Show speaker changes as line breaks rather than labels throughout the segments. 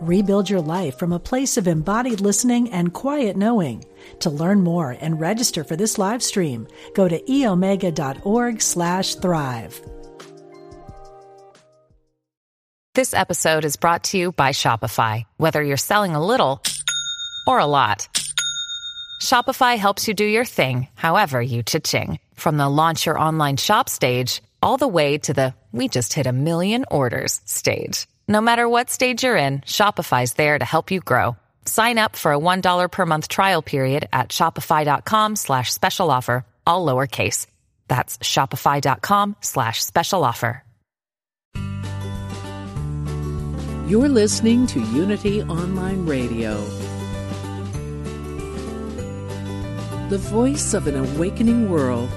Rebuild your life from a place of embodied listening and quiet knowing. To learn more and register for this live stream, go to eomega.org slash thrive.
This episode is brought to you by Shopify. Whether you're selling a little or a lot, Shopify helps you do your thing, however you cha-ching. From the launch your online shop stage, all the way to the we just hit a million orders stage. No matter what stage you're in, Shopify's there to help you grow. Sign up for a $1 per month trial period at shopify.com slash special offer, all lowercase. That's shopify.com slash special offer.
You're listening to Unity Online Radio, the voice of an awakening world.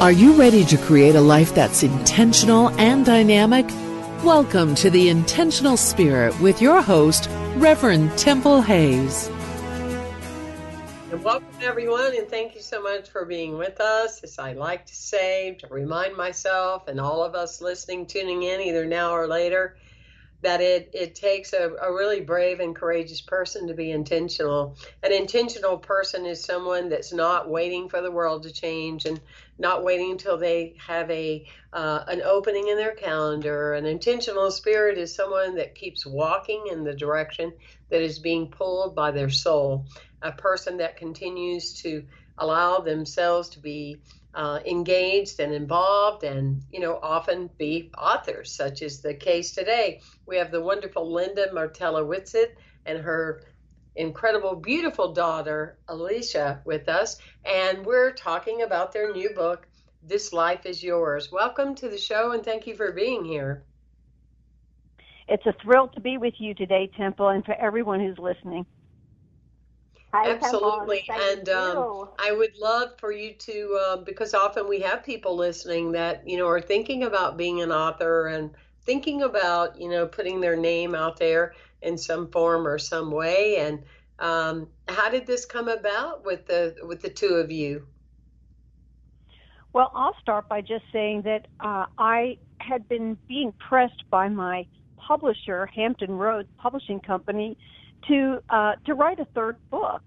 Are you ready to create a life that's intentional and dynamic? Welcome to the Intentional Spirit with your host, Reverend Temple Hayes.
And welcome, everyone, and thank you so much for being with us. As I like to say, to remind myself and all of us listening, tuning in either now or later, that it, it takes a, a really brave and courageous person to be intentional. An intentional person is someone that's not waiting for the world to change and not waiting until they have a uh, an opening in their calendar. An intentional spirit is someone that keeps walking in the direction that is being pulled by their soul. A person that continues to allow themselves to be uh, engaged and involved and you know often be authors such as the case today. We have the wonderful linda martella Whitsett and her incredible beautiful daughter alicia with us and we're talking about their new book this life is yours. Welcome to the show and thank you for being here.
It's a thrill to be with you today temple and for everyone who's listening
Hi, Absolutely. And um, I would love for you to, uh, because often we have people listening that, you know, are thinking about being an author and thinking about, you know, putting their name out there in some form or some way. And um, how did this come about with the with the two of you?
Well, I'll start by just saying that uh, I had been being pressed by my publisher, Hampton Roads Publishing Company, to uh, to write a third book,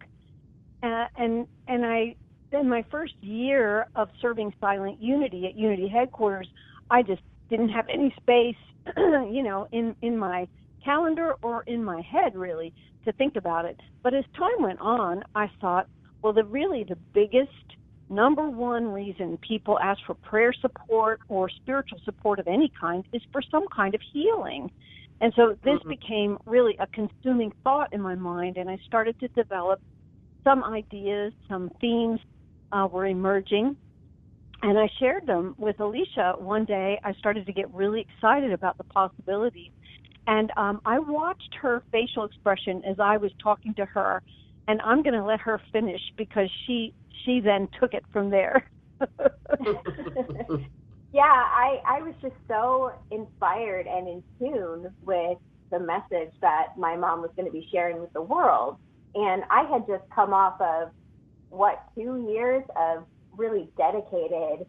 uh, and and I in my first year of serving Silent Unity at Unity headquarters, I just didn't have any space, you know, in in my calendar or in my head really to think about it. But as time went on, I thought, well, the really the biggest number one reason people ask for prayer support or spiritual support of any kind is for some kind of healing. And so this mm-hmm. became really a consuming thought in my mind, and I started to develop some ideas, some themes uh, were emerging, and I shared them with Alicia one day. I started to get really excited about the possibilities, and um, I watched her facial expression as I was talking to her, and I'm going to let her finish because she she then took it from there.
Yeah, I, I was just so inspired and in tune with the message that my mom was going to be sharing with the world. And I had just come off of what two years of really dedicated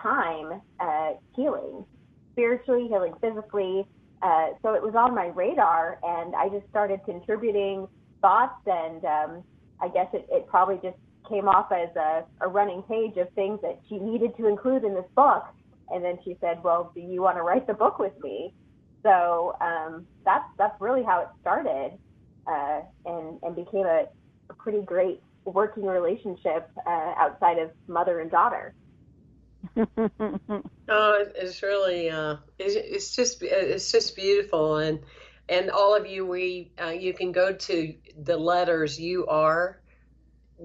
time uh, healing, spiritually, healing physically. Uh, so it was on my radar, and I just started contributing thoughts, and um, I guess it, it probably just came off as a, a running page of things that she needed to include in this book. And then she said, "Well, do you want to write the book with me?" So um, that's that's really how it started, uh, and and became a, a pretty great working relationship uh, outside of mother and daughter.
oh, it's really uh, it's, it's just it's just beautiful, and and all of you, we uh, you can go to the letters you are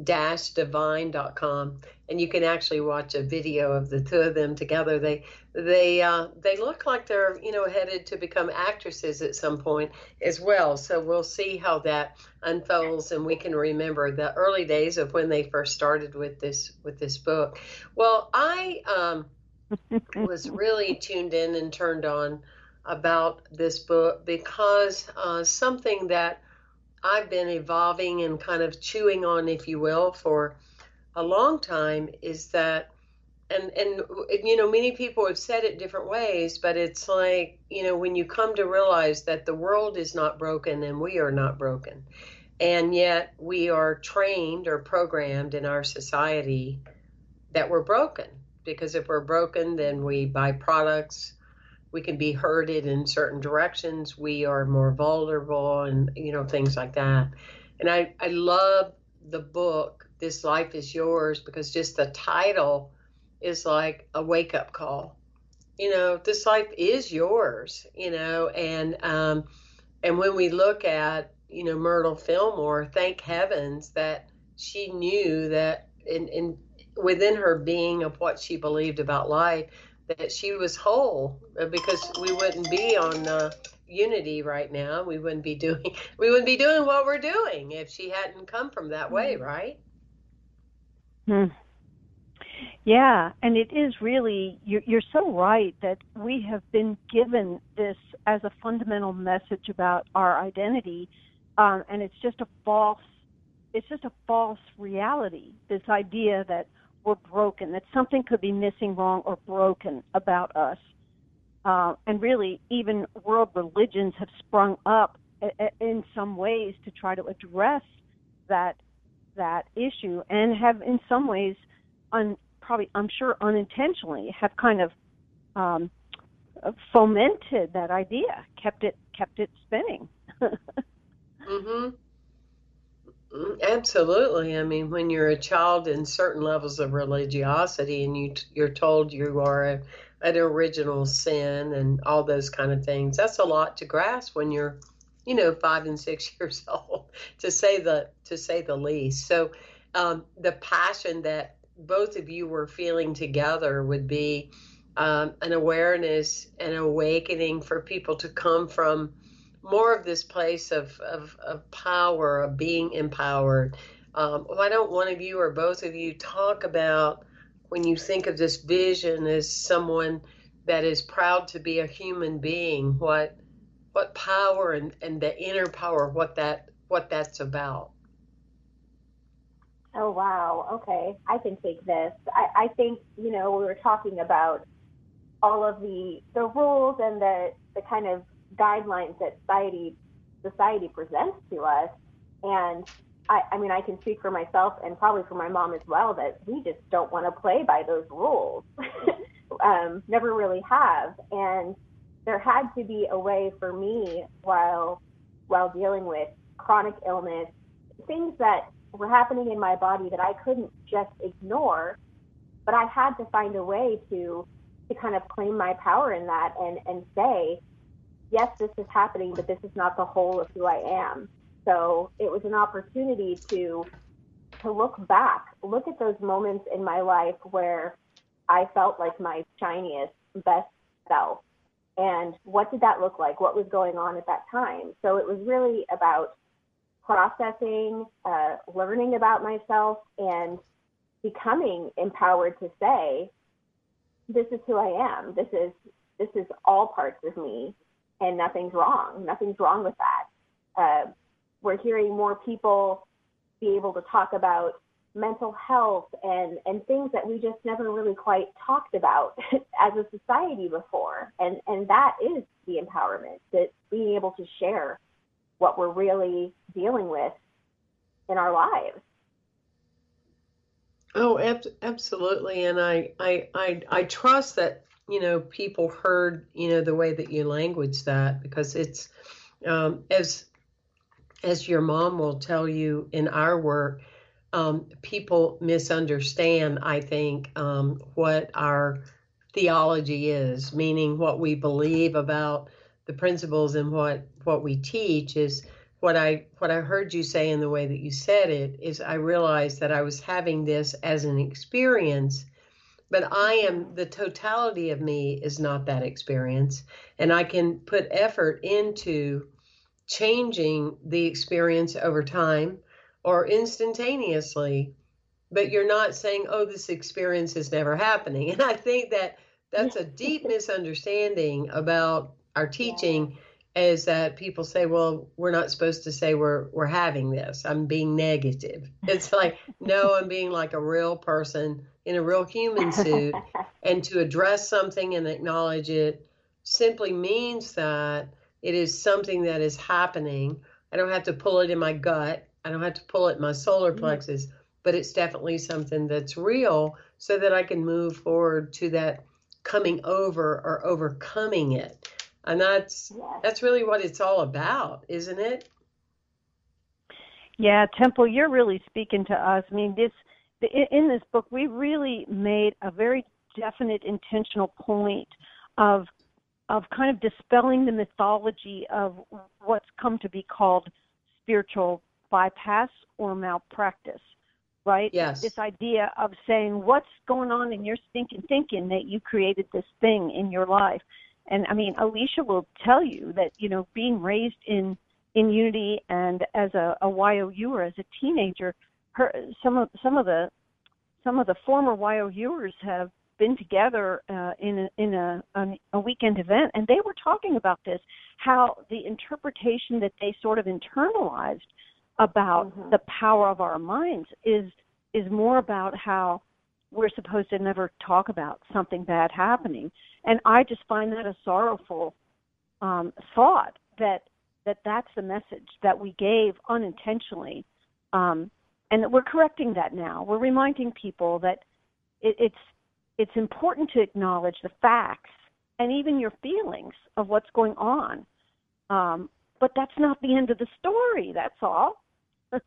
divine.com and you can actually watch a video of the two of them together. They they uh, they look like they're you know headed to become actresses at some point as well. So we'll see how that unfolds and we can remember the early days of when they first started with this with this book. Well i um, was really tuned in and turned on about this book because uh, something that I've been evolving and kind of chewing on, if you will, for a long time is that and and you know many people have said it different ways but it's like you know when you come to realize that the world is not broken and we are not broken and yet we are trained or programmed in our society that we're broken because if we're broken then we buy products we can be herded in certain directions we are more vulnerable and you know things like that. And i i love the book this life is yours because just the title is like a wake up call. You know this life is yours you know and um and when we look at you know myrtle fillmore thank heavens that she knew that in in within her being of what she believed about life that she was whole uh, because we wouldn't be on uh, unity right now we wouldn't be doing we wouldn't be doing what we're doing if she hadn't come from that way mm-hmm. right
hmm. yeah and it is really you're, you're so right that we have been given this as a fundamental message about our identity um, and it's just a false it's just a false reality this idea that we're broken, that something could be missing, wrong, or broken about us. Uh, and really, even world religions have sprung up in some ways to try to address that that issue, and have in some ways, un, probably I'm sure unintentionally, have kind of um, fomented that idea, kept it kept it spinning.
mhm. Mm, absolutely. I mean, when you're a child in certain levels of religiosity and you you're told you are a, an original sin and all those kind of things, that's a lot to grasp when you're, you know, five and six years old, to say the to say the least. So, um, the passion that both of you were feeling together would be um, an awareness, an awakening for people to come from more of this place of, of, of power, of being empowered. Um, why don't one of you or both of you talk about when you think of this vision as someone that is proud to be a human being, what what power and, and the inner power, what that what that's about?
Oh wow, okay. I can take this. I, I think, you know, we were talking about all of the the rules and the the kind of guidelines that society society presents to us. And I, I mean, I can speak for myself and probably for my mom as well that we just don't want to play by those rules. um, never really have. And there had to be a way for me while while dealing with chronic illness, things that were happening in my body that I couldn't just ignore, but I had to find a way to to kind of claim my power in that and and say, yes, this is happening, but this is not the whole of who I am. So it was an opportunity to to look back, look at those moments in my life where I felt like my shiniest, best self. And what did that look like? What was going on at that time? So it was really about processing, uh, learning about myself, and becoming empowered to say, "This is who I am. This is this is all parts of me, and nothing's wrong. Nothing's wrong with that. Uh, we're hearing more people be able to talk about mental health and, and things that we just never really quite talked about as a society before. And, and that is the empowerment, that being able to share what we're really dealing with in our lives.
Oh, ab- absolutely. And I, I, I, I trust that you know people heard you know the way that you language that because it's um, as as your mom will tell you in our work um, people misunderstand i think um, what our theology is meaning what we believe about the principles and what what we teach is what I what I heard you say in the way that you said it is I realized that I was having this as an experience, but I am the totality of me is not that experience, and I can put effort into changing the experience over time or instantaneously but you're not saying oh this experience is never happening. And i think that that's a deep misunderstanding about our teaching is that people say well we're not supposed to say we're we're having this. I'm being negative. It's like no i'm being like a real person in a real human suit and to address something and acknowledge it simply means that it is something that is happening. I don't have to pull it in my gut. I don't have to pull it in my solar mm-hmm. plexus, but it's definitely something that's real so that I can move forward to that coming over or overcoming it. And that's that's really what it's all about, isn't it?
Yeah, Temple, you're really speaking to us. I mean, this in this book, we really made a very definite intentional point of of kind of dispelling the mythology of what's come to be called spiritual bypass or malpractice, right?
Yes.
This idea of saying, what's going on in your stinking thinking that you created this thing in your life? And I mean, Alicia will tell you that, you know, being raised in, in unity and as a, a YOU or as a teenager, her, some of, some of the, some of the former YOUers have been together uh, in a, in a, a weekend event, and they were talking about this, how the interpretation that they sort of internalized about mm-hmm. the power of our minds is is more about how we're supposed to never talk about something bad happening, and I just find that a sorrowful um, thought that that that's the message that we gave unintentionally, um, and we're correcting that now. We're reminding people that it, it's it's important to acknowledge the facts and even your feelings of what's going on. Um, but that's not the end of the story. That's all.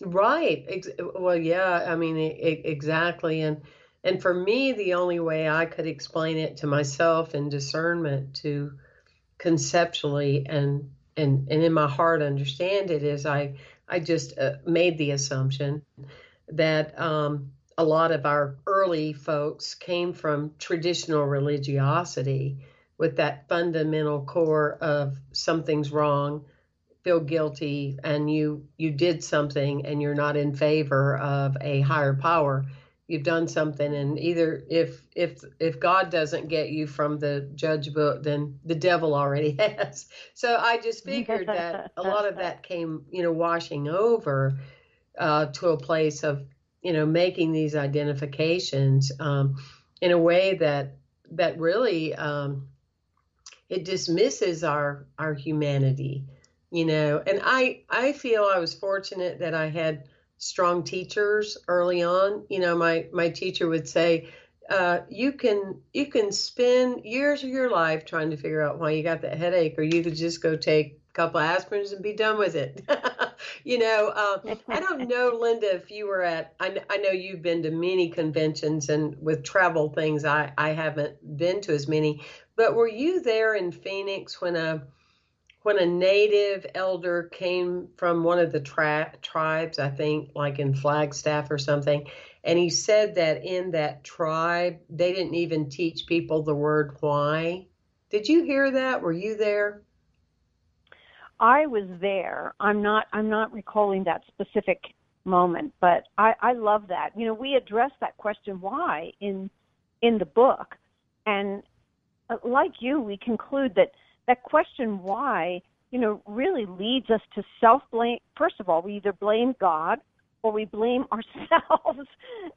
right. Well, yeah. I mean, it, exactly. And and for me, the only way I could explain it to myself in discernment to conceptually and and and in my heart understand it is I I just uh, made the assumption that um, a lot of our early folks came from traditional religiosity with that fundamental core of something's wrong feel guilty and you you did something and you're not in favor of a higher power you've done something and either if if if god doesn't get you from the judge book then the devil already has so i just figured that a lot of that came you know washing over uh, to a place of you know, making these identifications um, in a way that that really um, it dismisses our our humanity, you know. And I I feel I was fortunate that I had strong teachers early on. You know, my my teacher would say. Uh, you can you can spend years of your life trying to figure out why you got that headache, or you could just go take a couple of aspirins and be done with it. you know, uh, I don't know, Linda, if you were at, I, I know you've been to many conventions and with travel things, I, I haven't been to as many, but were you there in Phoenix when a, when a native elder came from one of the tribes, I think like in Flagstaff or something, and he said that in that tribe, they didn't even teach people the word why. Did you hear that? Were you there?
I was there. I'm not I'm not recalling that specific moment, but I, I love that. You know, we address that question why in in the book, and uh, like you, we conclude that that question why you know really leads us to self blame. First of all, we either blame God or we blame ourselves,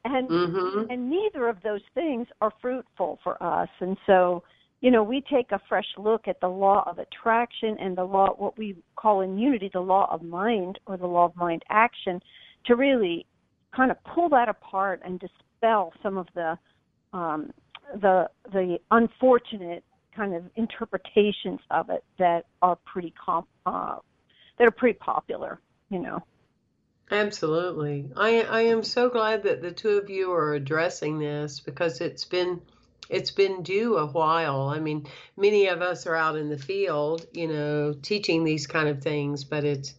and mm-hmm. and neither of those things are fruitful for us. And so you know, we take a fresh look at the law of attraction and the law, what we call in unity, the law of mind or the law of mind action, to really kind of pull that apart and dispel some of the um, the the unfortunate kind of interpretations of it that are pretty comp, uh, that are pretty popular, you know.
Absolutely. I I am so glad that the two of you are addressing this because it's been it's been due a while. I mean, many of us are out in the field, you know, teaching these kind of things, but it's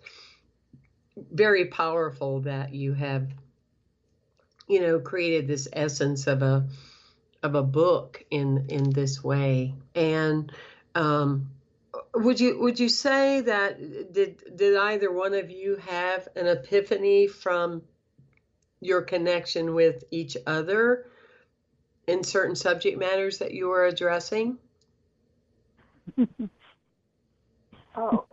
very powerful that you have, you know, created this essence of a of a book in in this way. And um, would you would you say that did did either one of you have an epiphany from your connection with each other in certain subject matters that you were addressing?
oh,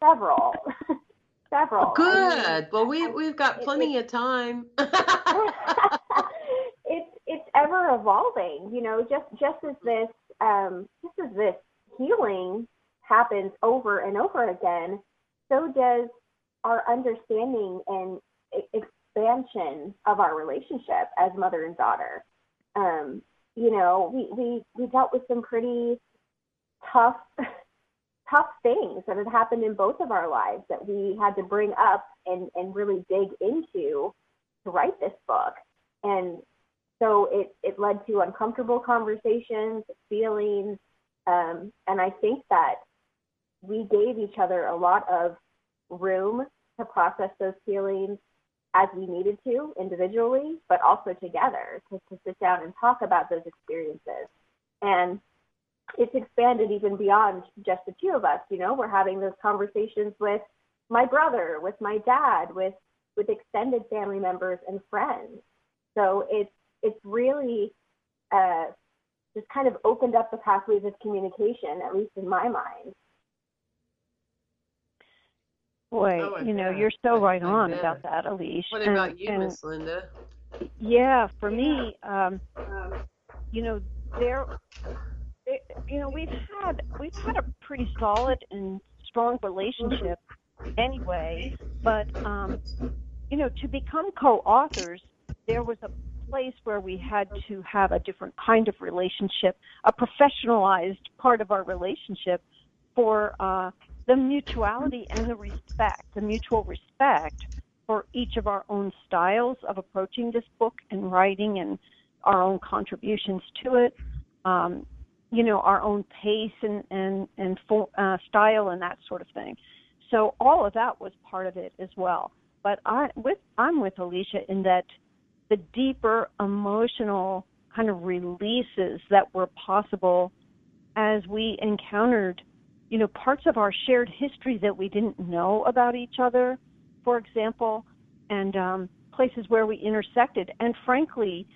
several. several.
Good. well, we we've got plenty of time.
ever evolving, you know. Just just as this um, just as this healing happens over and over again, so does our understanding and expansion of our relationship as mother and daughter. Um, you know, we, we, we dealt with some pretty tough, tough things that had happened in both of our lives that we had to bring up and, and really dig into to write this book. And so it, it led to uncomfortable conversations, feelings, um, and I think that we gave each other a lot of room to process those feelings as we needed to individually, but also together to, to sit down and talk about those experiences. And it's expanded even beyond just the two of us. You know, we're having those conversations with my brother, with my dad, with with extended family members and friends. So it's it's really uh, just kind of opened up the pathways of communication, at least in my mind.
Boy, oh, you know, you're so right on about that, Alicia.
What and, about you, Miss Linda?
Yeah, for me, um, you know, there, you know, we've had we've had a pretty solid and strong relationship anyway, but um, you know, to become co-authors, there was a place where we had to have a different kind of relationship, a professionalized part of our relationship for uh, the mutuality and the respect, the mutual respect for each of our own styles of approaching this book and writing and our own contributions to it. Um, you know, our own pace and and and for, uh, style and that sort of thing. So all of that was part of it as well. But I with I'm with Alicia in that the deeper emotional kind of releases that were possible as we encountered you know, parts of our shared history that we didn't know about each other, for example, and um, places where we intersected. And frankly,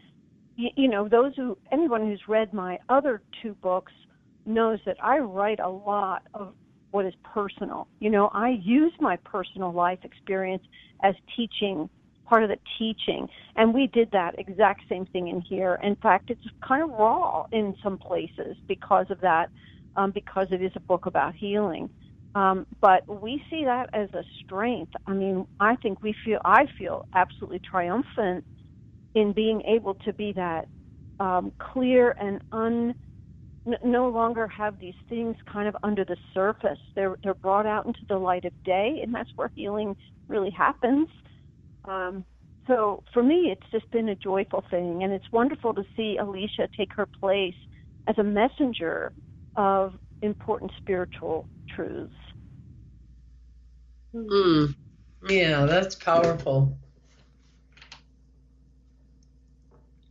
you, you know, those who, anyone who's read my other two books knows that I write a lot of what is personal. You know, I use my personal life experience as teaching, part of the teaching. And we did that exact same thing in here. In fact, it's kind of raw in some places because of that um, because it is a book about healing. Um, but we see that as a strength. I mean, I think we feel, I feel absolutely triumphant in being able to be that um, clear and un, no longer have these things kind of under the surface. They're they're brought out into the light of day, and that's where healing really happens. Um, so for me, it's just been a joyful thing, and it's wonderful to see Alicia take her place as a messenger of important spiritual truths.
Mm. Yeah, that's powerful.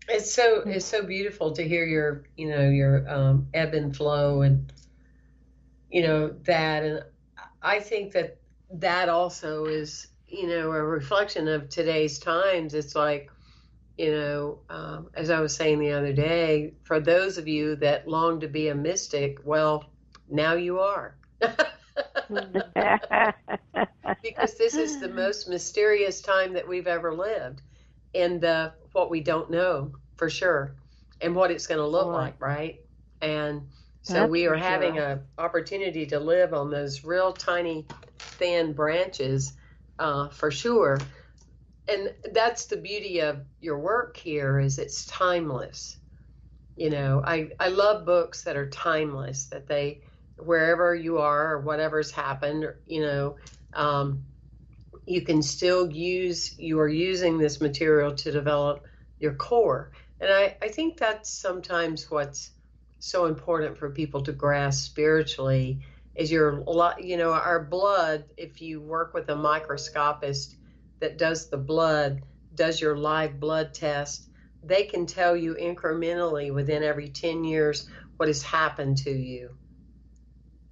It's so it's so beautiful to hear your you know your um, ebb and flow and you know that and I think that that also is you know a reflection of today's times. It's like you know, um, as I was saying the other day, for those of you that long to be a mystic, well, now you are. because this is the most mysterious time that we've ever lived and uh, what we don't know for sure and what it's going to look like right and so That's we are having an opportunity to live on those real tiny thin branches uh, for sure. And that's the beauty of your work here is it's timeless. You know i i love books that are timeless that they wherever you are or whatever's happened you know um, you can still use you are using this material to develop your core. And I, I think that's sometimes what's so important for people to grasp spiritually is your you know our blood if you work with a microscopist that does the blood does your live blood test they can tell you incrementally within every 10 years what has happened to you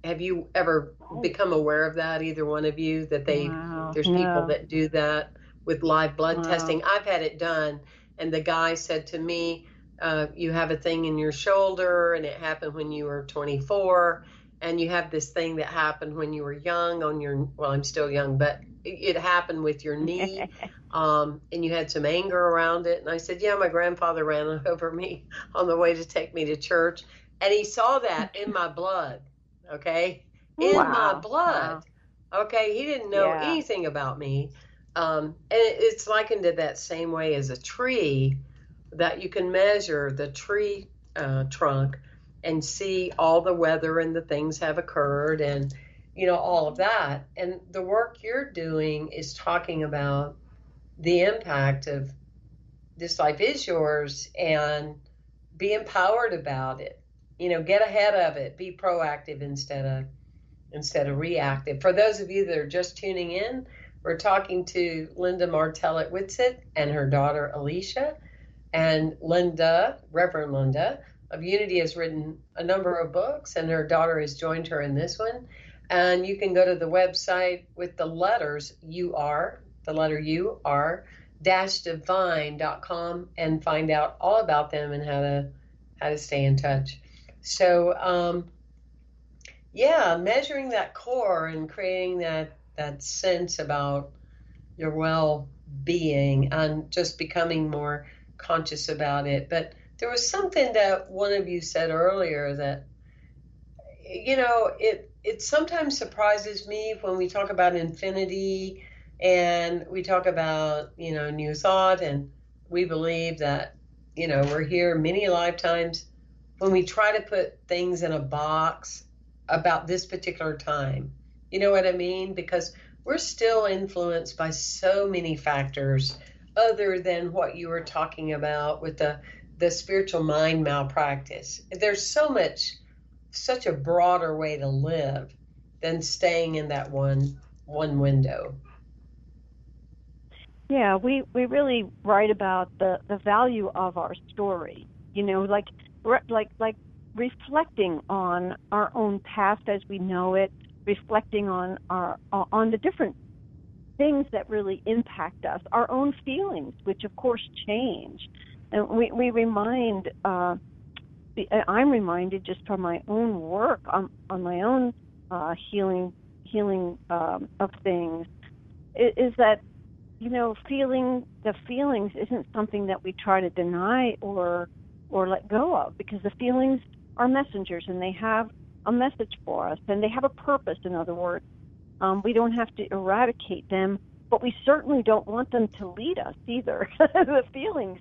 have you ever become aware of that either one of you that they wow. there's people that do that with live blood wow. testing i've had it done and the guy said to me uh, you have a thing in your shoulder and it happened when you were 24 and you have this thing that happened when you were young on your well i'm still young but it, it happened with your knee um, and you had some anger around it and i said yeah my grandfather ran over me on the way to take me to church and he saw that in my blood okay in wow. my blood wow. okay he didn't know yeah. anything about me um, and it, it's likened to that same way as a tree that you can measure the tree uh, trunk and see all the weather and the things have occurred and you know all of that. And the work you're doing is talking about the impact of this life is yours and be empowered about it. You know get ahead of it. Be proactive instead of instead of reactive. For those of you that are just tuning in we're talking to linda Martella Whitsett and her daughter alicia and linda reverend linda of Unity has written a number of books, and her daughter has joined her in this one. And you can go to the website with the letters UR, the letter U R dash divine.com and find out all about them and how to how to stay in touch. So um, yeah, measuring that core and creating that that sense about your well being and just becoming more conscious about it. But there was something that one of you said earlier that you know it it sometimes surprises me when we talk about infinity and we talk about you know new thought and we believe that you know we're here many lifetimes. When we try to put things in a box about this particular time you know what i mean? Because we're still influenced by so many factors other than what you were talking about with the the spiritual mind malpractice. There's so much, such a broader way to live than staying in that one one window.
Yeah, we we really write about the the value of our story. You know, like like like reflecting on our own past as we know it, reflecting on our on the different things that really impact us, our own feelings, which of course change and we we remind uh, I'm reminded just from my own work on on my own uh, healing healing um, of things is, is that you know feeling the feelings isn't something that we try to deny or or let go of because the feelings are messengers and they have a message for us and they have a purpose in other words. Um, we don't have to eradicate them but we certainly don't want them to lead us either. The feelings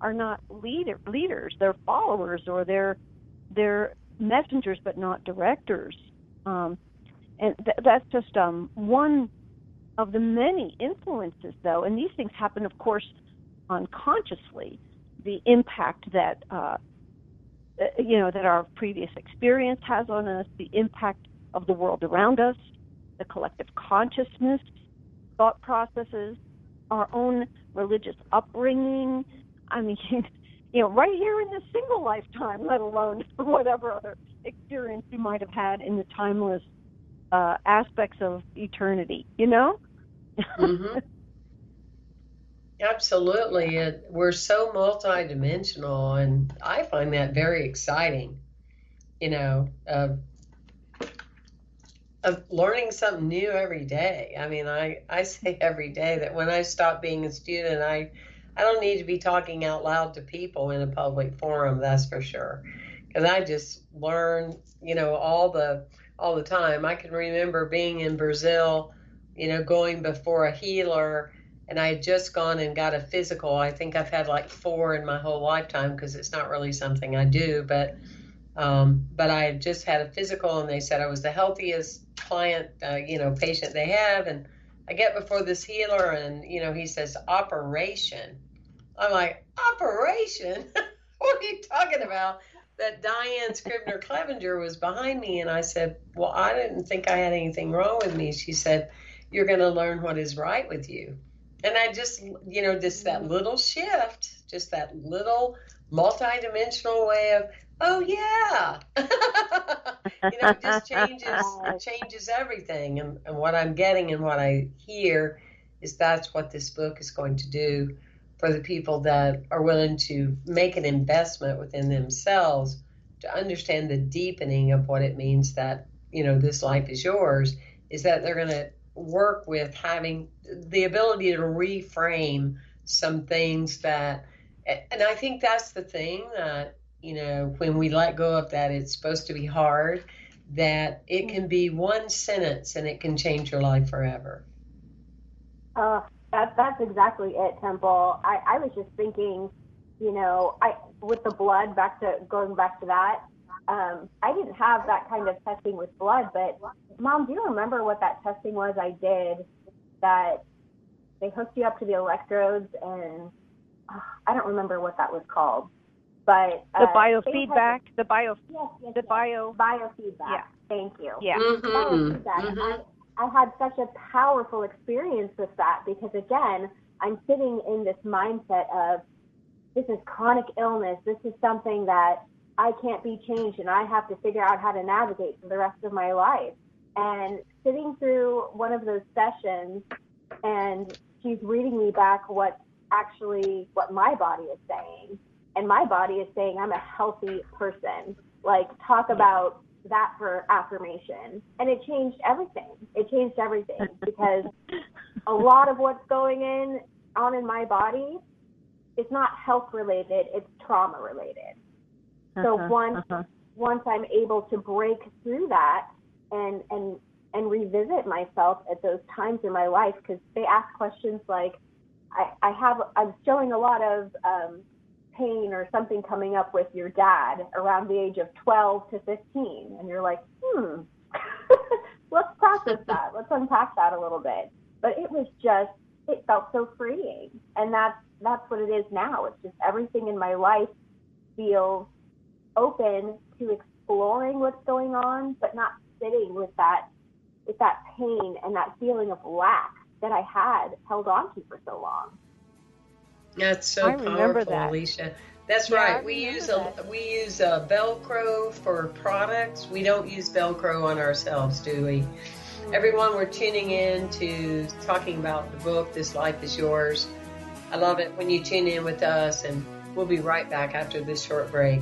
are not leader, leaders; they're followers or they're they're messengers, but not directors. Um, and th- that's just um, one of the many influences, though. And these things happen, of course, unconsciously. The impact that uh, uh you know that our previous experience has on us, the impact of the world around us, the collective consciousness, thought processes, our own religious upbringing, I mean, you know, right here in this single lifetime, let alone whatever other experience you might have had in the timeless uh, aspects of eternity, you know?
mm-hmm. Absolutely. It, we're so multidimensional, and I find that very exciting, you know, of, of learning something new every day. I mean, I, I say every day that when I stop being a student, I I don't need to be talking out loud to people in a public forum, that's for sure. Because I just learn, you know, all the all the time. I can remember being in Brazil, you know, going before a healer, and I had just gone and got a physical. I think I've had like four in my whole lifetime because it's not really something I do, but um, but I had just had a physical, and they said I was the healthiest client, uh, you know, patient they have, and I get before this healer, and you know, he says operation I'm like, operation? what are you talking about? That Diane Scribner Clevenger was behind me, and I said, Well, I didn't think I had anything wrong with me. She said, You're going to learn what is right with you. And I just, you know, just that mm-hmm. little shift, just that little multidimensional way of, oh yeah, you know, it just changes it changes everything. And, and what I'm getting and what I hear is that's what this book is going to do for the people that are willing to make an investment within themselves to understand the deepening of what it means that you know this life is yours is that they're going to work with having the ability to reframe some things that and i think that's the thing that you know when we let go of that it's supposed to be hard that it can be one sentence and it can change your life forever.
Uh, that, that's exactly it, Temple. I, I was just thinking, you know, I with the blood, back to going back to that, um, I didn't have that kind of testing with blood, but mom, do you remember what that testing was I did that they hooked you up to the electrodes and uh, I don't remember what that was called, but
uh, the biofeedback, the bio,
yes, yes,
the
yes.
bio,
biofeedback.
Yeah.
Thank you.
Yeah.
mm-hmm.
Biofeedback.
Mm-hmm.
I, had such a powerful experience with that because again, I'm sitting in this mindset of this is chronic illness. This is something that I can't be changed and I have to figure out how to navigate for the rest of my life. And sitting through one of those sessions and she's reading me back what actually what my body is saying. And my body is saying I'm a healthy person. Like talk about that for affirmation. And it changed everything. It changed everything because a lot of what's going in on in my body is not health related, it's trauma related. So
Uh-huh,
once
uh-huh.
once I'm able to break through that and and and revisit myself at those times in my life because they ask questions like I, I have I'm showing a lot of um, pain or something coming up with your dad around the age of 12 to 15 and you're like hmm let's process that. Let's unpack that a little bit. But it was just it felt so freeing. And that's that's what it is now. It's just everything in my life feels open to exploring what's going on but not sitting with that with that pain and that feeling of lack that I had held on to for so long.
That's so
I
powerful,
that.
Alicia. That's
Yeah,
right. We use a
that.
we use a Velcro for products. We don't use Velcro on ourselves, do we? Hmm. Everyone, we're tuning in to talking about the book. This life is yours. I love it when you tune in with us, and we'll be right back after this short break.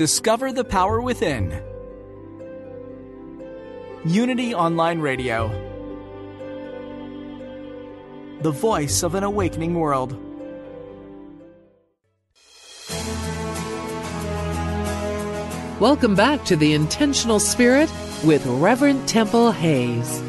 Discover the power within. Unity Online Radio. The voice of an awakening world.
Welcome back to The Intentional Spirit with Reverend Temple Hayes.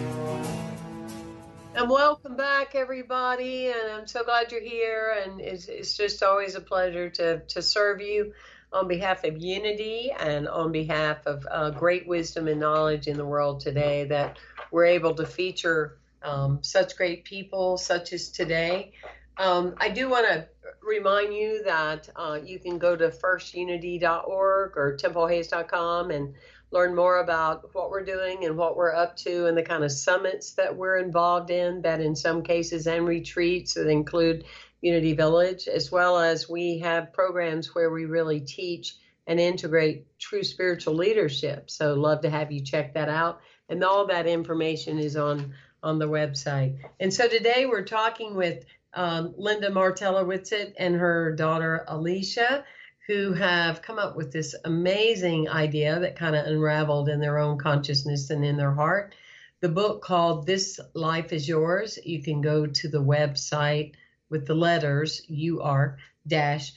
And welcome back, everybody. And I'm so glad you're here. And it's, it's just always a pleasure to, to serve you on behalf of unity and on behalf of uh, great wisdom and knowledge in the world today that we're able to feature um, such great people, such as today. Um, I do want to remind you that uh, you can go to firstunity.org or templehayes.com and learn more about what we're doing and what we're up to and the kind of summits that we're involved in that in some cases and retreats that include unity village as well as we have programs where we really teach and integrate true spiritual leadership so love to have you check that out and all that information is on on the website and so today we're talking with um, linda martella Whitsett and her daughter alicia who have come up with this amazing idea that kind of unraveled in their own consciousness and in their heart. The book called This Life is Yours. You can go to the website with the letters UR dash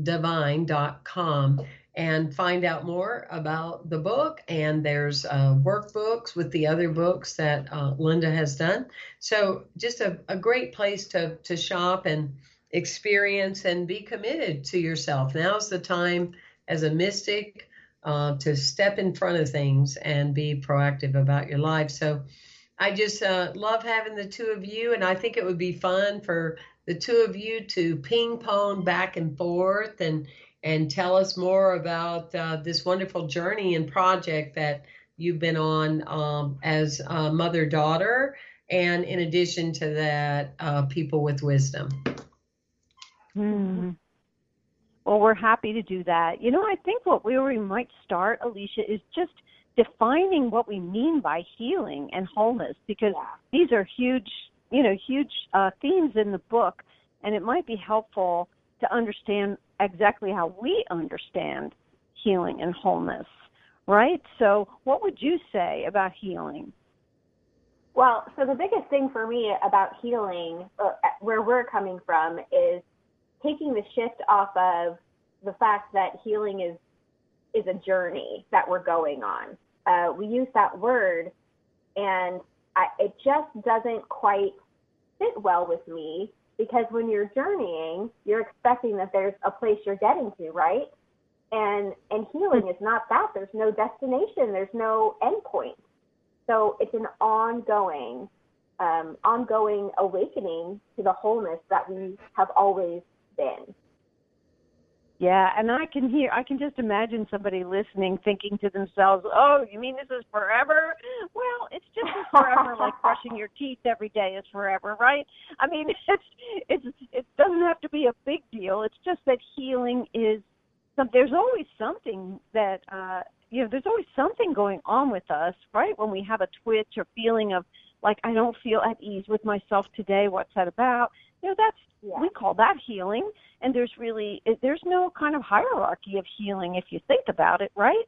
divine.com and find out more about the book. And there's uh, workbooks with the other books that uh, Linda has done. So just a, a great place to, to shop and experience and be committed to yourself. Now's the time as a mystic uh, to step in front of things and be proactive about your life. So I just uh, love having the two of you, and I think it would be fun for the two of you to ping pong back and forth and and tell us more about uh, this wonderful journey and project that you've been on um, as mother daughter, and in addition to that, uh, people with wisdom.
Hmm. Well, we're happy to do that. You know, I think what we might start, Alicia, is just defining what we mean by healing and wholeness because yeah. these are huge, you know, huge uh, themes in the book, and it might be helpful to understand exactly how we understand healing and wholeness, right? So, what would you say about healing?
Well, so the biggest thing for me about healing, uh, where we're coming from, is taking the shift off of the fact that healing is is a journey that we're going on. Uh, we use that word, and I, it just doesn't quite fit well with me because when you're journeying, you're expecting that there's a place you're getting to, right? And and healing is not that. There's no destination. There's no endpoint. So it's an ongoing, um, ongoing awakening to the wholeness that we have always been.
Yeah, and I can hear, I can just imagine somebody listening thinking to themselves, "Oh, you mean this is forever?" Well, it's just as forever like brushing your teeth every day is forever, right? I mean, it's it's it doesn't have to be a big deal. It's just that healing is some. There's always something that uh, you know. There's always something going on with us, right? When we have a twitch or feeling of like I don't feel at ease with myself today. What's that about? You know, that's yeah. we call that healing and there's really there's no kind of hierarchy of healing if you think about it right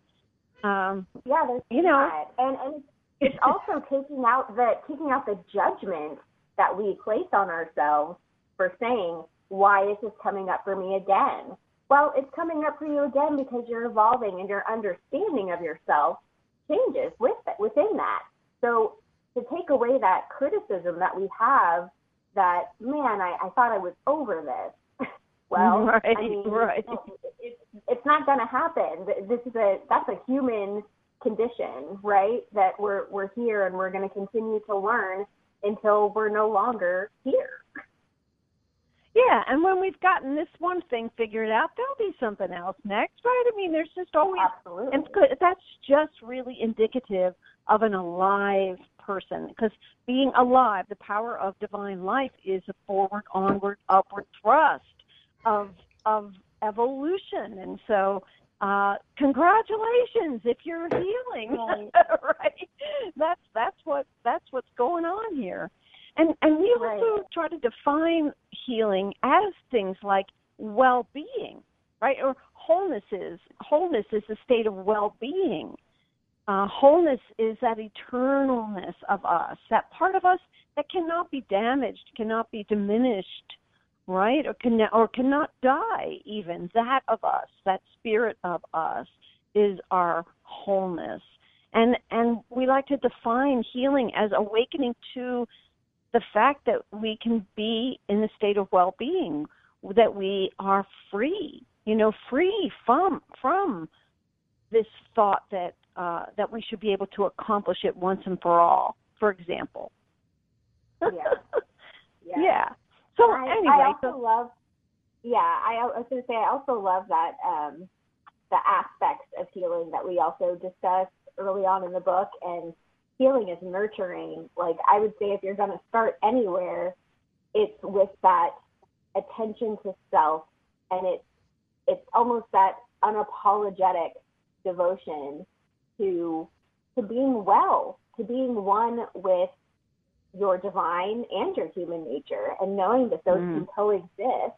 um yeah there's you know that. and and it's also taking out the taking out the judgment that we place on ourselves for saying why is this coming up for me again well it's coming up for you again because you're evolving and your understanding of yourself changes with it, within that so to take away that criticism that we have that man, I, I thought I was over this. well,
right,
I mean,
right.
It's, it's not going to happen. This is a that's a human condition, right? That we're we're here and we're going to continue to learn until we're no longer here.
Yeah, and when we've gotten this one thing figured out, there'll be something else next, right? I mean, there's just always
Absolutely.
and. That's just really indicative of an alive person because being alive, the power of divine life is a forward, onward, upward thrust of of evolution, and so uh, congratulations if you're healing, right? That's that's what that's what's going on here, and and we also try to define healing as things like well-being, right? Or wholeness is wholeness is a state of well-being uh, wholeness is that eternalness of us, that part of us that cannot be damaged, cannot be diminished, right? Or can or cannot die even. That of us, that spirit of us is our wholeness. And and we like to define healing as awakening to the fact that we can be in a state of well-being, that we are free, you know, free from from this thought that uh, that we should be able to accomplish it once and for all. For example.
yeah.
yeah. Yeah. So
I,
anyway,
I also
so,
love. Yeah, I, I was going to say I also love that um, the aspects of healing that we also discussed early on in the book, and healing is nurturing. Like I would say, if you're going to start anywhere, it's with that attention to self, and it's it's almost that unapologetic devotion to to being well, to being one with your divine and your human nature, and knowing that those mm. can coexist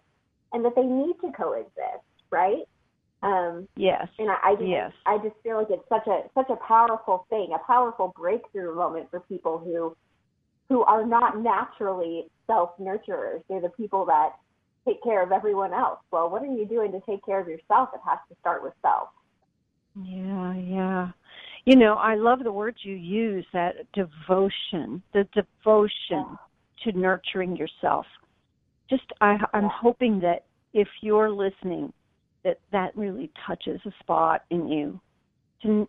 and that they need to coexist, right?
Um, yes.
And I, I just,
yes.
I just feel like it's such a such a powerful thing, a powerful breakthrough moment for people who who are not naturally self nurturers. They're the people that take care of everyone else. Well, what are you doing to take care of yourself? It has to start with self.
Yeah, yeah. You know, I love the words you use that devotion, the devotion to nurturing yourself. Just, I, I'm hoping that if you're listening that that really touches a spot in you. To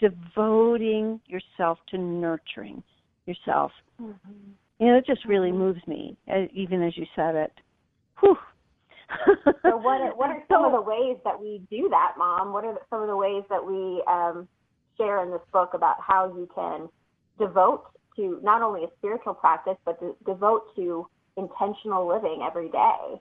devoting yourself to nurturing yourself. Mm-hmm. You know, it just really mm-hmm. moves me, even as you said it. Whew.
so what are, what are some of the ways that we do that, Mom? What are some of the ways that we um, share in this book about how you can devote to not only a spiritual practice, but to devote to intentional living every day?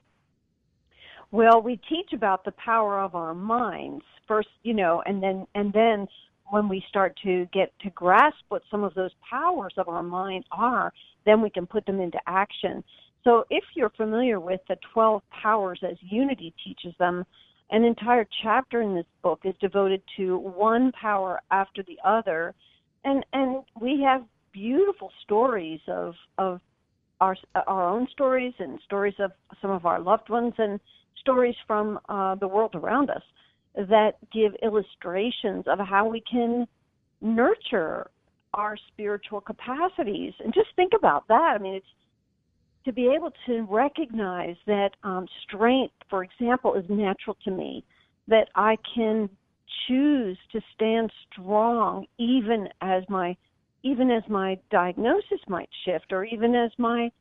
Well, we teach about the power of our minds first, you know, and then and then when we start to get to grasp what some of those powers of our mind are, then we can put them into action. So if you're familiar with the 12 powers as Unity teaches them, an entire chapter in this book is devoted to one power after the other. And and we have beautiful stories of of our our own stories and stories of some of our loved ones and stories from uh, the world around us that give illustrations of how we can nurture our spiritual capacities. And just think about that. I mean, it's to be able to recognize that um, strength, for example, is natural to me, that I can choose to stand strong even as my even as my diagnosis might shift or even as my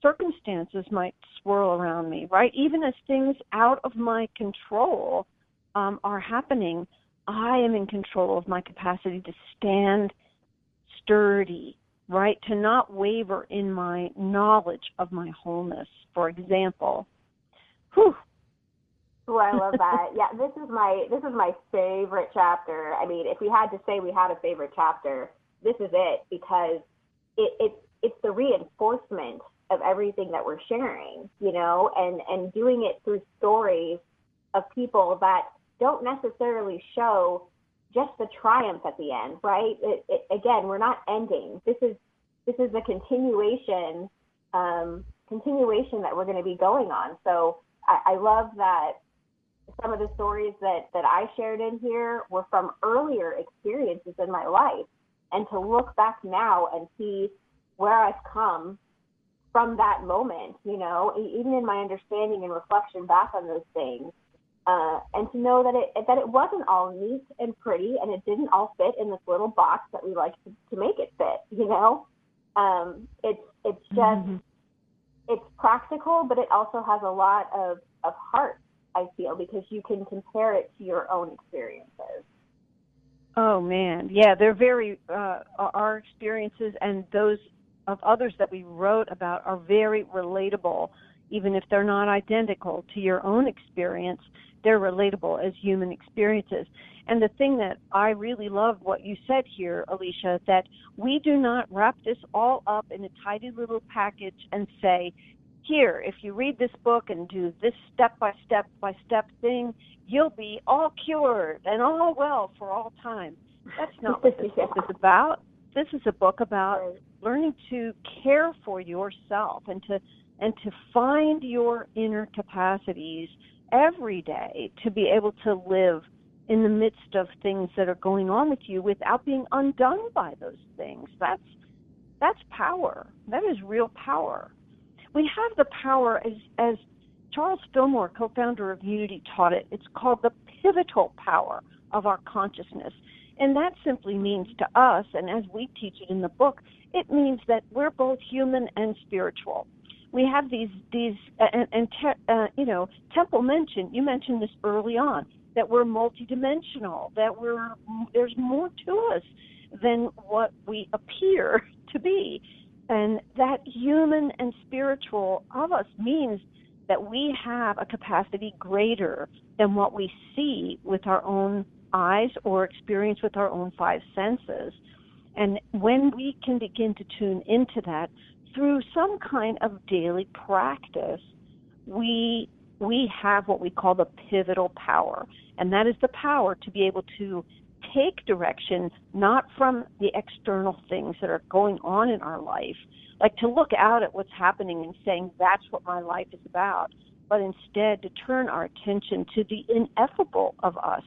circumstances might swirl around me, right? Even as things out of my control um, are happening, I am in control of my capacity to stand sturdy, right? To not waver in my knowledge of my wholeness, for example. Whew.
Oh, I love that. yeah, this is my this is my favorite chapter. I mean, if we had to say we had a favorite chapter, this is it because it, it's it's the reinforcement of everything that we're sharing, you know, and and doing it through stories of people that don't necessarily show just the triumph at the end, right? It, it, again, we're not ending. This is this is a continuation um, continuation that we're going to be going on. So I, I love that some of the stories that that I shared in here were from earlier experiences in my life, and to look back now and see where I've come from that moment, you know, even in my understanding and reflection back on those things, uh, and to know that it that it wasn't all neat and pretty, and it didn't all fit in this little box that we like to, to make it fit, you know. Um, it's it's just mm-hmm. it's practical, but it also has a lot of of heart. I feel because you can compare it to your own experiences.
Oh man, yeah, they're very uh, our experiences and those of others that we wrote about are very relatable, even if they're not identical to your own experience. They're relatable as human experiences. And the thing that I really love what you said here, Alicia, that we do not wrap this all up in a tidy little package and say, here, if you read this book and do this step by step by step thing, you'll be all cured and all well for all time. That's not what this yeah. book is about. This is a book about right learning to care for yourself and to and to find your inner capacities every day to be able to live in the midst of things that are going on with you without being undone by those things. That's that's power. That is real power. We have the power as as Charles Fillmore, co-founder of Unity, taught it. It's called the pivotal power of our consciousness. And that simply means to us, and as we teach it in the book, it means that we're both human and spiritual. We have these these and, and te, uh, you know Temple mentioned you mentioned this early on that we're multidimensional that we're there's more to us than what we appear to be, and that human and spiritual of us means that we have a capacity greater than what we see with our own eyes or experience with our own five senses. And when we can begin to tune into that through some kind of daily practice, we we have what we call the pivotal power. And that is the power to be able to take direction not from the external things that are going on in our life, like to look out at what's happening and saying that's what my life is about, but instead to turn our attention to the ineffable of us,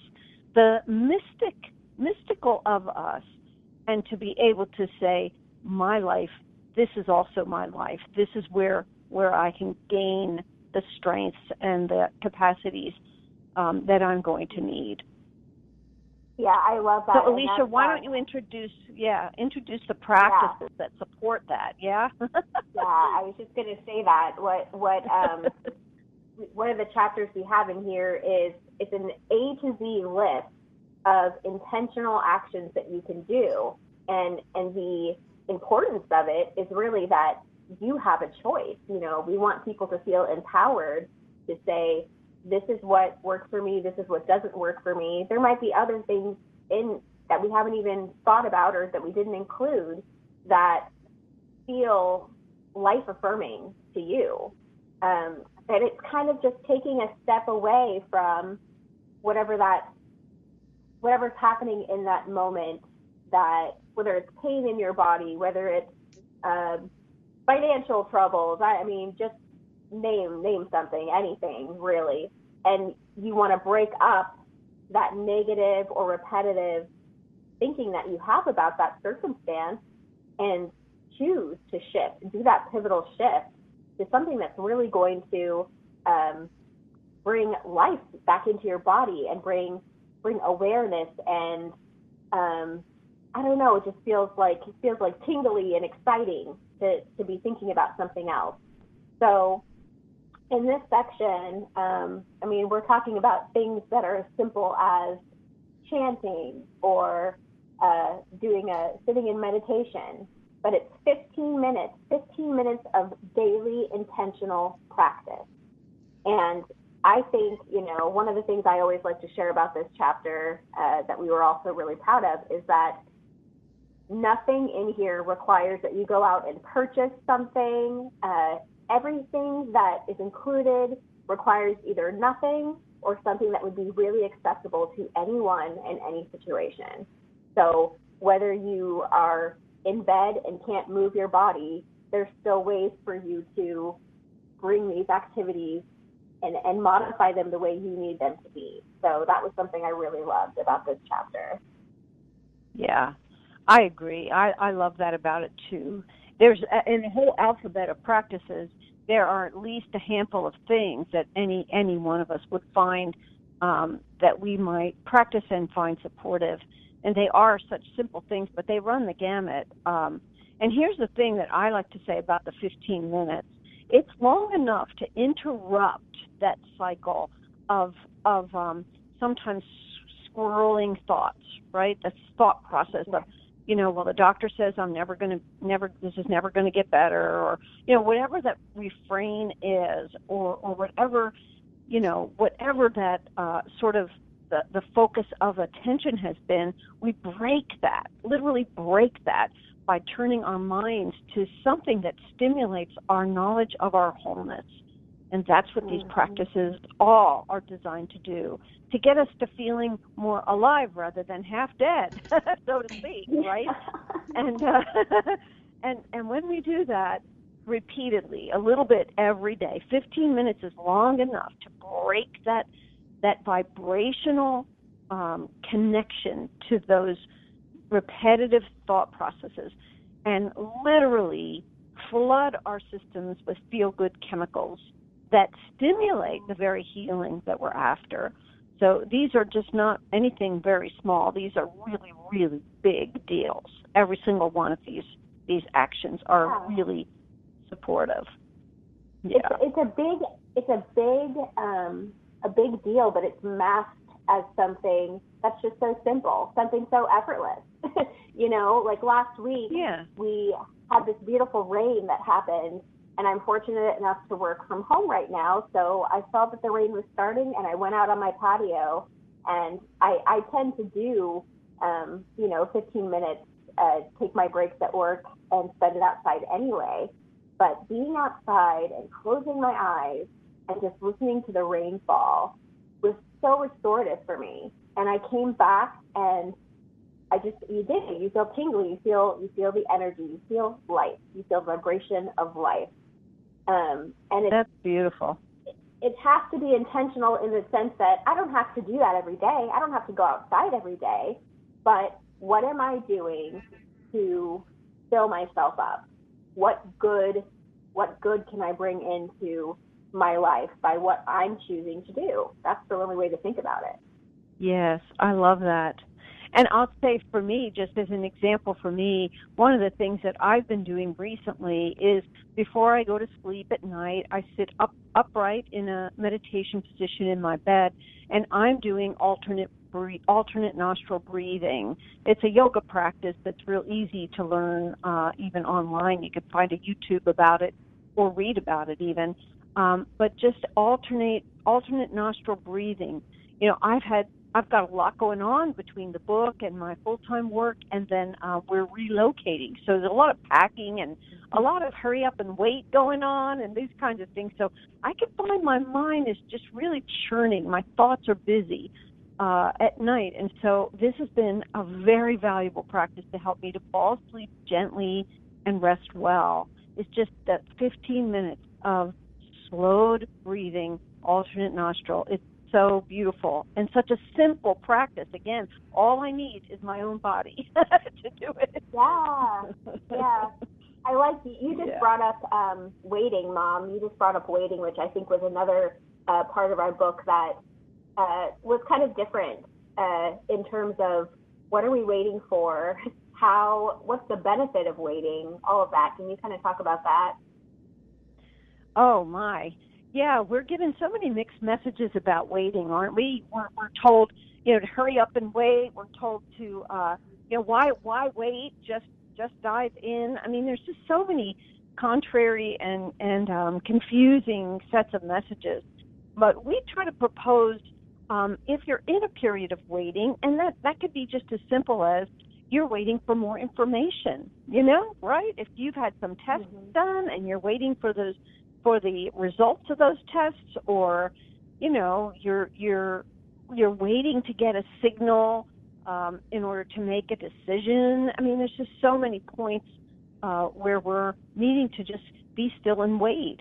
the mystic mystical of us and to be able to say my life this is also my life this is where where i can gain the strengths and the capacities um, that I'm going to need.
Yeah, I love that.
So, Alicia, why don't you introduce, yeah, introduce the practices yeah. that support that? Yeah.
yeah, I was just going to say that. What what um, one of the chapters we have in here is it's an A to Z list of intentional actions that you can do, and and the importance of it is really that you have a choice. You know, we want people to feel empowered to say, this is what works for me, this is what doesn't work for me. There might be other things in that we haven't even thought about or that we didn't include that feel life affirming to you. Um, and it's kind of just taking a step away from whatever that whatever's happening in that moment that whether it's pain in your body, whether it's uh, financial troubles, I, I mean, just name name something, anything really, and you want to break up that negative or repetitive thinking that you have about that circumstance and choose to shift, do that pivotal shift to something that's really going to um, bring life back into your body and bring bring awareness and um, I don't know, it just feels like it feels like tingly and exciting to, to be thinking about something else. So in this section, um, I mean, we're talking about things that are as simple as chanting or uh, doing a sitting in meditation, but it's 15 minutes, 15 minutes of daily intentional practice. And I think, you know, one of the things I always like to share about this chapter uh, that we were also really proud of is that nothing in here requires that you go out and purchase something. Uh, everything that is included requires either nothing or something that would be really accessible to anyone in any situation. So whether you are in bed and can't move your body, there's still ways for you to bring these activities and, and modify them the way you need them to be. So that was something I really loved about this chapter.
Yeah, I agree. I, I love that about it too. There's a, in the whole alphabet of practices, there are at least a handful of things that any any one of us would find um, that we might practice and find supportive. And they are such simple things, but they run the gamut. Um, and here's the thing that I like to say about the 15 minutes: it's long enough to interrupt that cycle of of um, sometimes swirling thoughts, right? The thought process of you know, well, the doctor says I'm never going to, never, this is never going to get better, or, you know, whatever that refrain is, or, or whatever, you know, whatever that uh, sort of the, the focus of attention has been, we break that, literally break that by turning our minds to something that stimulates our knowledge of our wholeness. And that's what these mm-hmm. practices all are designed to do to get us to feeling more alive rather than half dead, so to speak, right? and uh, and and when we do that repeatedly, a little bit every day, 15 minutes is long enough to break that that vibrational um, connection to those repetitive thought processes, and literally flood our systems with feel good chemicals that stimulate the very healing that we're after. So these are just not anything very small. These are really, really big deals. Every single one of these these actions are yeah. really supportive.
Yeah. It's, it's a big it's a big um, a big deal, but it's masked as something that's just so simple, something so effortless. you know, like last week,
yeah.
we had this beautiful rain that happened and I'm fortunate enough to work from home right now. So I saw that the rain was starting, and I went out on my patio. And I, I tend to do, um, you know, 15 minutes, uh, take my breaks at work, and spend it outside anyway. But being outside and closing my eyes and just listening to the rainfall was so restorative for me. And I came back and I just you did it. You feel tingly. You feel you feel the energy. You feel life. You feel vibration of life. Um, and it,
that's beautiful.
It, it has to be intentional in the sense that I don't have to do that every day. I don't have to go outside every day. But what am I doing to fill myself up? What good, what good can I bring into my life by what I'm choosing to do. That's the only way to think about it.
Yes, I love that. And I'll say for me, just as an example for me, one of the things that I've been doing recently is before I go to sleep at night, I sit up upright in a meditation position in my bed, and I'm doing alternate breathe, alternate nostril breathing. It's a yoga practice that's real easy to learn, uh, even online. You can find a YouTube about it or read about it even. Um, but just alternate alternate nostril breathing. You know, I've had I've got a lot going on between the book and my full time work, and then uh, we're relocating. So there's a lot of packing and a lot of hurry up and wait going on, and these kinds of things. So I can find my mind is just really churning. My thoughts are busy uh, at night, and so this has been a very valuable practice to help me to fall asleep gently and rest well. It's just that 15 minutes of slowed breathing, alternate nostril. It's so beautiful and such a simple practice. Again, all I need is my own body to do it.
Yeah, yeah. I like you. You just
Yeah.
brought up um, waiting, Mom. You just brought up waiting, which I think was another uh, part of our book that uh, was kind of different uh, in terms of what are we waiting for, how, what's the benefit of waiting, all of that. Can you kind of talk about that?
Oh my. Yeah, we're given so many mixed messages about waiting, aren't we? We're, we're told, you know, to hurry up and wait. We're told to, uh, you know, why why wait? Just just dive in. I mean, there's just so many contrary and and um, confusing sets of messages. But we try to propose um, if you're in a period of waiting, and that that could be just as simple as you're waiting for more information. You know, right? If you've had some tests done and you're waiting for those for the results of those tests or you know you're you're you're waiting to get a signal um, in order to make a decision. I mean there's just so many points uh, where we're needing to just be still and wait.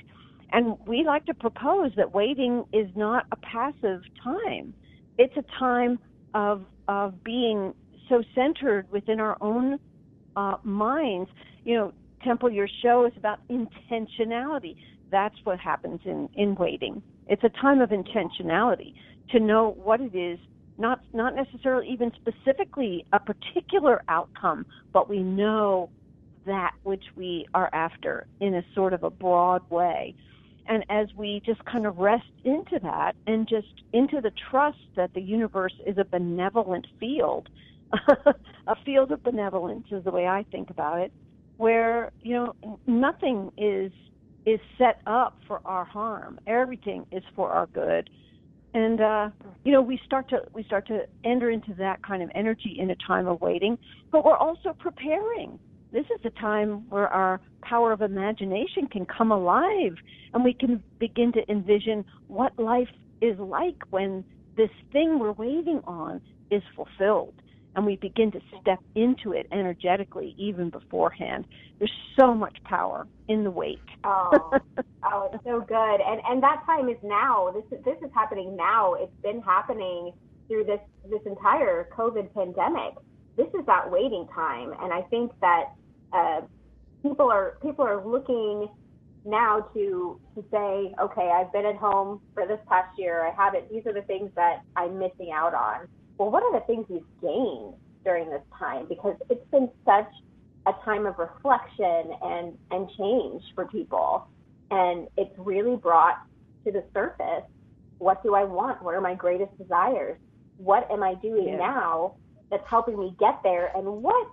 And we like to propose that waiting is not a passive time. It's a time of of being so centered within our own uh, minds. You know temple your show is about intentionality that's what happens in in waiting. It's a time of intentionality to know what it is not not necessarily even specifically a particular outcome but we know that which we are after in a sort of a broad way. And as we just kind of rest into that and just into the trust that the universe is a benevolent field a field of benevolence is the way i think about it where you know nothing is is set up for our harm. Everything is for our good. And uh, you know, we start to we start to enter into that kind of energy in a time of waiting, but we're also preparing. This is a time where our power of imagination can come alive and we can begin to envision what life is like when this thing we're waiting on is fulfilled and we begin to step into it energetically even beforehand. There's so much power in the wait.
Oh, oh, it's so good. And and that time is now. This is this is happening now. It's been happening through this this entire COVID pandemic. This is that waiting time, and I think that uh, people are people are looking now to to say, okay, I've been at home for this past year. I haven't. These are the things that I'm missing out on. Well, what are the things you've gained during this time? Because it's been such a time of reflection and and change for people and it's really brought to the surface what do i want what are my greatest desires what am i doing
Yeah.
now that's helping me get there and what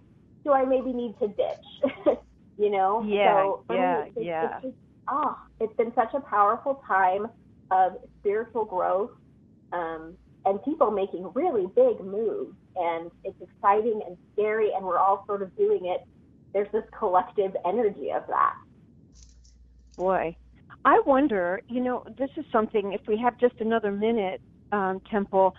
do i maybe need to ditch you know
Yeah,
so for me,
yeah,
it's, it's
yeah.
just, oh it's been such a powerful time of spiritual growth um, and people making really big moves and it's exciting and scary and we're all sort of doing it there's this collective energy of that
Boy, I wonder, you know, this is something, if we have just another minute, um, Temple,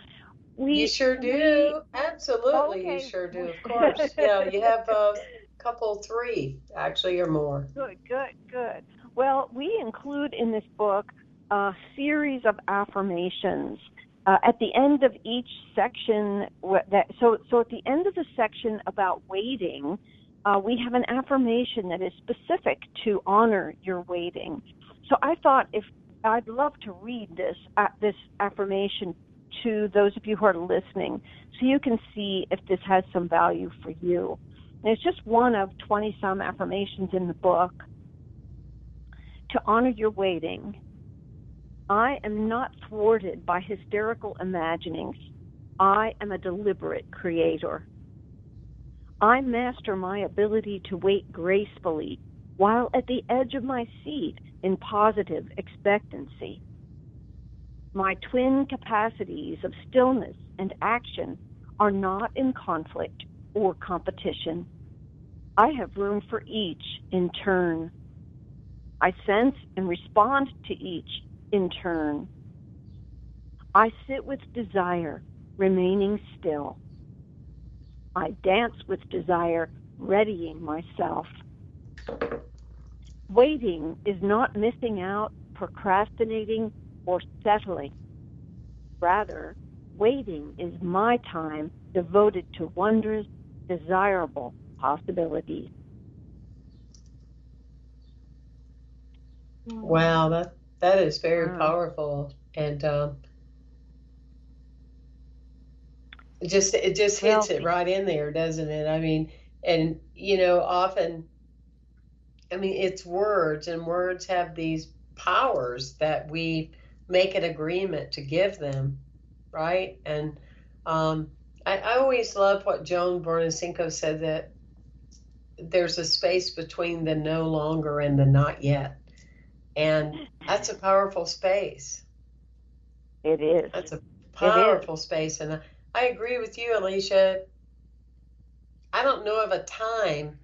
we.
You sure do. Absolutely,
Okay.
you sure do. Of course. yeah, you have a couple, three actually, or more.
Good, good, good. Well, we include in this book a series of affirmations. Uh, at the end of each section, that so so at the end of the section about waiting, uh, we have an affirmation that is specific to honor your waiting. So I thought if I'd love to read this uh, this affirmation to those of you who are listening, so you can see if this has some value for you. And it's just one of twenty some affirmations in the book. To honor your waiting, I am not thwarted by hysterical imaginings. I am a deliberate creator. I master my ability to wait gracefully while at the edge of my seat in positive expectancy. My twin capacities of stillness and action are not in conflict or competition. I have room for each in turn. I sense and respond to each in turn. I sit with desire, remaining still. I dance with desire, readying myself. Waiting is not missing out, procrastinating, or settling. Rather, waiting is my time devoted to wondrous, desirable possibilities.
Wow, that that is very
Wow.
powerful, and um, it just it just
Well,
hits it right in there, doesn't it? I mean, and you know, often, I mean, it's words, and words have these powers that we make an agreement to give them, right? And um, I, I always love what Joan Borysenko said that there's a space between the no longer and the not yet. And that's a powerful space.
It is.
That's a powerful space. And I, agree with you, Alicia. I don't know of a time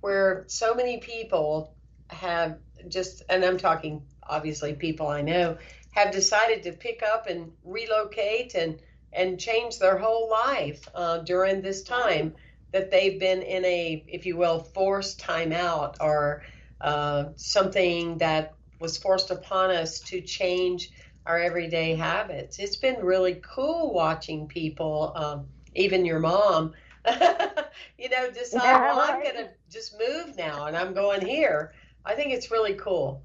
where so many people have just, and I'm talking obviously people I know, have decided to pick up and relocate and, and change their whole life uh, during this time that they've been in a, if you will, forced timeout or uh, something that was forced upon us to change our everyday habits. It's been really cool watching people, um, even your mom, you know, decide,
Yeah,
well, I'm going to just move now and I'm going here. I think it's really cool.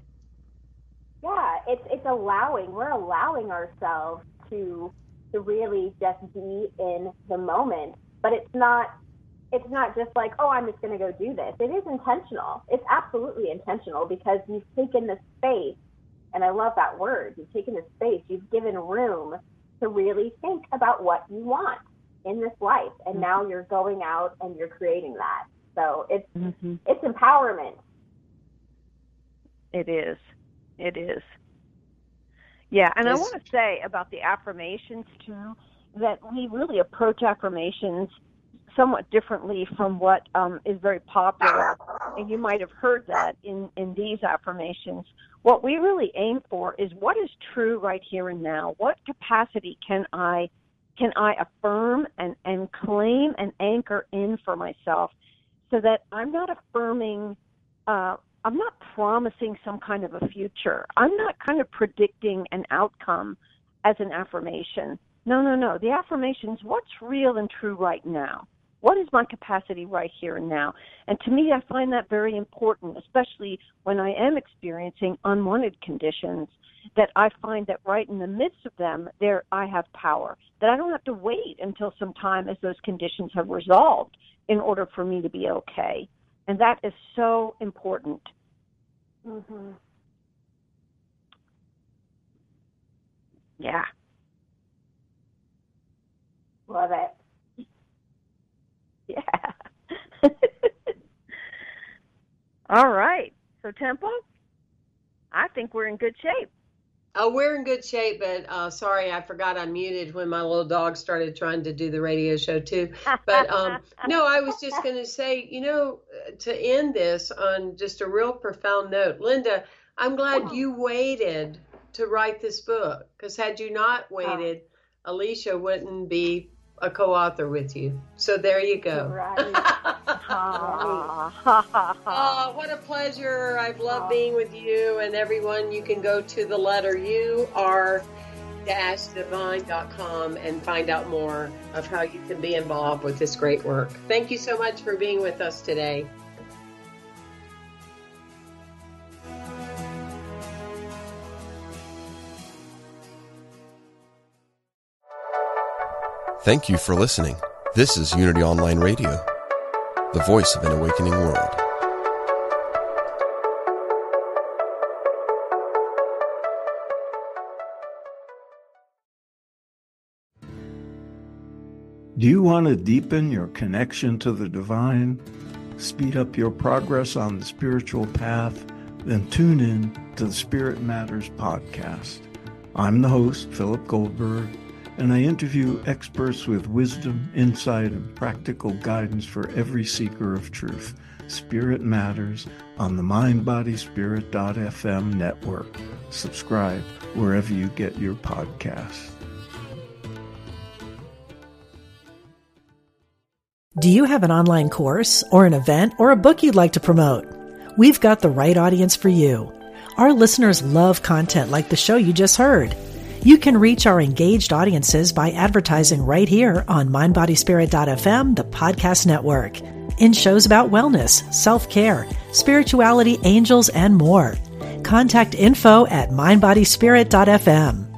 Yeah, it's it's allowing. We're allowing ourselves to to really just be in the moment. But it's not it's not just like, oh, I'm just going to go do this. It is intentional. It's absolutely intentional because you've taken the space, and I love that word. You've taken the space. You've given room to really think about what you want in this life, and now you're going out and you're creating that. So it's
Mhm.
it's empowerment.
It is. It is. Yeah, and I want to say about the affirmations too that we really approach affirmations somewhat differently from what um, is very popular, and you might have heard that in in these affirmations. What we really aim for is what is true right here and now. What capacity can I can I affirm and and claim and anchor in for myself, so that I'm not affirming. Uh, I'm not promising some kind of a future. I'm not kind of predicting an outcome as an affirmation. No, no, no. The affirmation's what's real and true right now. What is my capacity right here and now? And to me, I find that very important, especially when I am experiencing unwanted conditions. That I find that right in the midst of them, there I have power. That I don't have to wait until some time as those conditions have resolved in order for me to be okay. And that is so important.
Mm-hmm.
Yeah.
Love it.
Yeah. All right. So, Temple, I think we're in good shape.
Oh, we're in good shape, but uh, sorry, I forgot I muted when my little dog started trying to do the radio show too. But um, no, I was just going to say, you know, uh, to end this on just a real profound note, Linda, I'm glad you waited to write this book because had you not waited, Alicia wouldn't be a co-author with you. So there you go.
Right.
Oh, what a pleasure. I've loved being with you and everyone. You can go to the letter U R dash divine.com and find out more of how you can be involved with this great work. Thank you so much for being with us today.
Thank you for listening. This is Unity Online Radio, the voice of an awakening world.
Do you want to deepen your connection to the divine, speed up your progress on the spiritual path? Then tune in to the Spirit Matters podcast. I'm the host, Philip Goldberg, and I interview experts with wisdom, insight, and practical guidance for every seeker of truth. Spirit Matters on the MindBodySpirit.fm network. Subscribe wherever you get your podcasts.
Do you have an online course or an event or a book you'd like to promote? We've got the right audience for you. Our listeners love content like the show you just heard. You can reach our engaged audiences by advertising right here on MindBodySpirit.fm, the podcast network, in shows about wellness, self care, spirituality, angels, and more. Contact info at MindBodySpirit.fm.